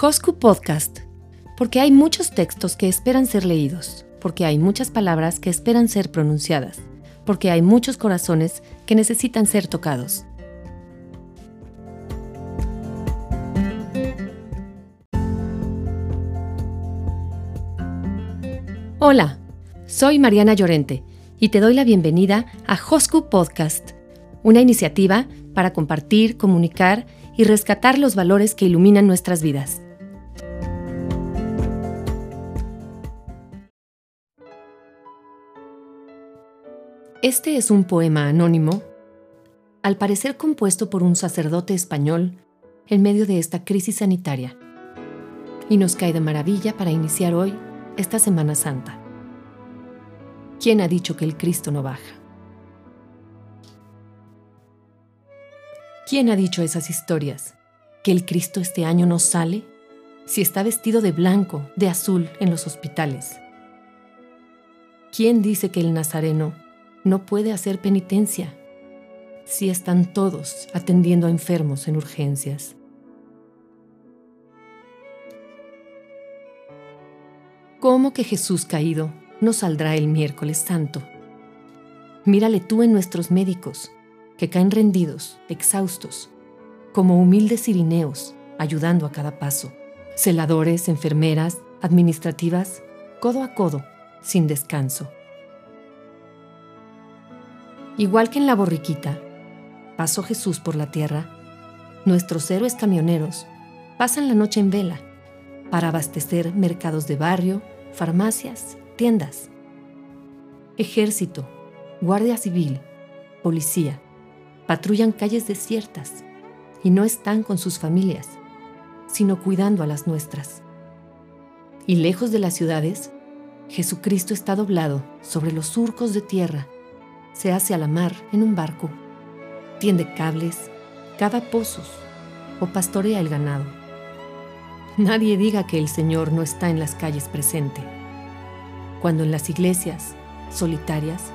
Hosku Podcast, porque hay muchos textos que esperan ser leídos, porque hay muchas palabras que esperan ser pronunciadas, porque hay muchos corazones que necesitan ser tocados. Hola, soy Mariana Llorente y te doy la bienvenida a Hosku Podcast, una iniciativa para compartir, comunicar y rescatar los valores que iluminan nuestras vidas. Este es un poema anónimo, al parecer compuesto por un sacerdote español en medio de esta crisis sanitaria, y nos cae de maravilla para iniciar hoy esta Semana Santa. ¿Quién ha dicho que el Cristo no baja? ¿Quién ha dicho esas historias? ¿Que el Cristo este año no sale? Si está vestido de blanco, de azul en los hospitales. ¿Quién dice que el Nazareno no puede hacer penitencia si están todos atendiendo a enfermos en urgencias? ¿Cómo que Jesús caído no saldrá el miércoles santo? Mírale tú en nuestros médicos, que caen rendidos, exhaustos, como humildes sirineos, ayudando a cada paso, celadores, enfermeras, administrativas, codo a codo, sin descanso. Igual que en la borriquita, pasó Jesús por la tierra, nuestros héroes camioneros pasan la noche en vela para abastecer mercados de barrio, farmacias, tiendas. Ejército, Guardia Civil, Policía, patrullan calles desiertas y no están con sus familias, sino cuidando a las nuestras. Y lejos de las ciudades, Jesucristo está doblado sobre los surcos de tierra se hace a la mar en un barco, tiende cables, cava pozos o pastorea el ganado. Nadie diga que el Señor no está en las calles presente. Cuando en las iglesias, solitarias,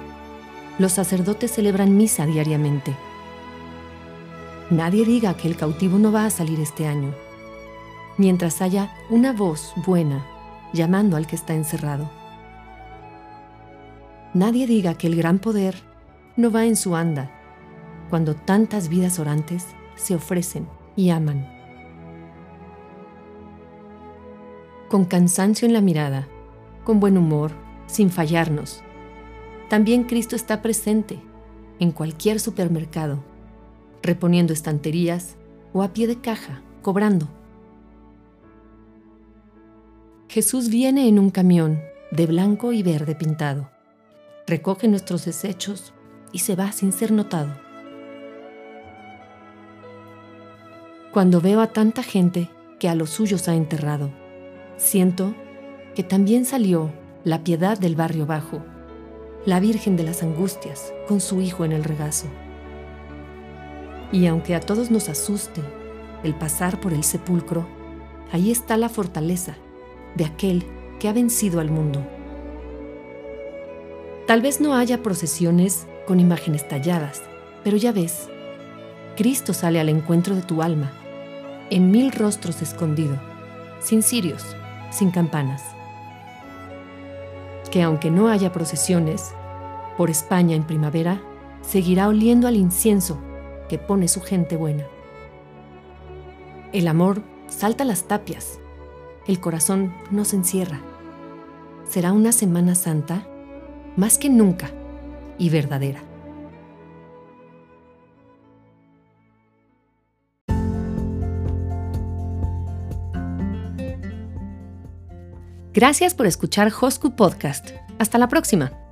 los sacerdotes celebran misa diariamente. Nadie diga que el cautivo no va a salir este año, mientras haya una voz buena llamando al que está encerrado. Nadie diga que el gran poder no va en su anda cuando tantas vidas orantes se ofrecen y aman. Con cansancio en la mirada, con buen humor, sin fallarnos. También Cristo está presente en cualquier supermercado, reponiendo estanterías o a pie de caja, cobrando. Jesús viene en un camión de blanco y verde pintado recoge nuestros desechos y se va sin ser notado. Cuando veo a tanta gente que a los suyos ha enterrado, siento que también salió la piedad del barrio bajo, la Virgen de las Angustias con su hijo en el regazo. Y aunque a todos nos asuste el pasar por el sepulcro, ahí está la fortaleza de aquel que ha vencido al mundo. Tal vez no haya procesiones con imágenes talladas, pero ya ves, Cristo sale al encuentro de tu alma, en mil rostros escondido, sin cirios, sin campanas. Que aunque no haya procesiones, por España en primavera, seguirá oliendo al incienso que pone su gente buena. El amor salta las tapias, el corazón no se encierra. Será una Semana Santa más que nunca y verdadera. Gracias por escuchar Hosku Podcast. Hasta la próxima.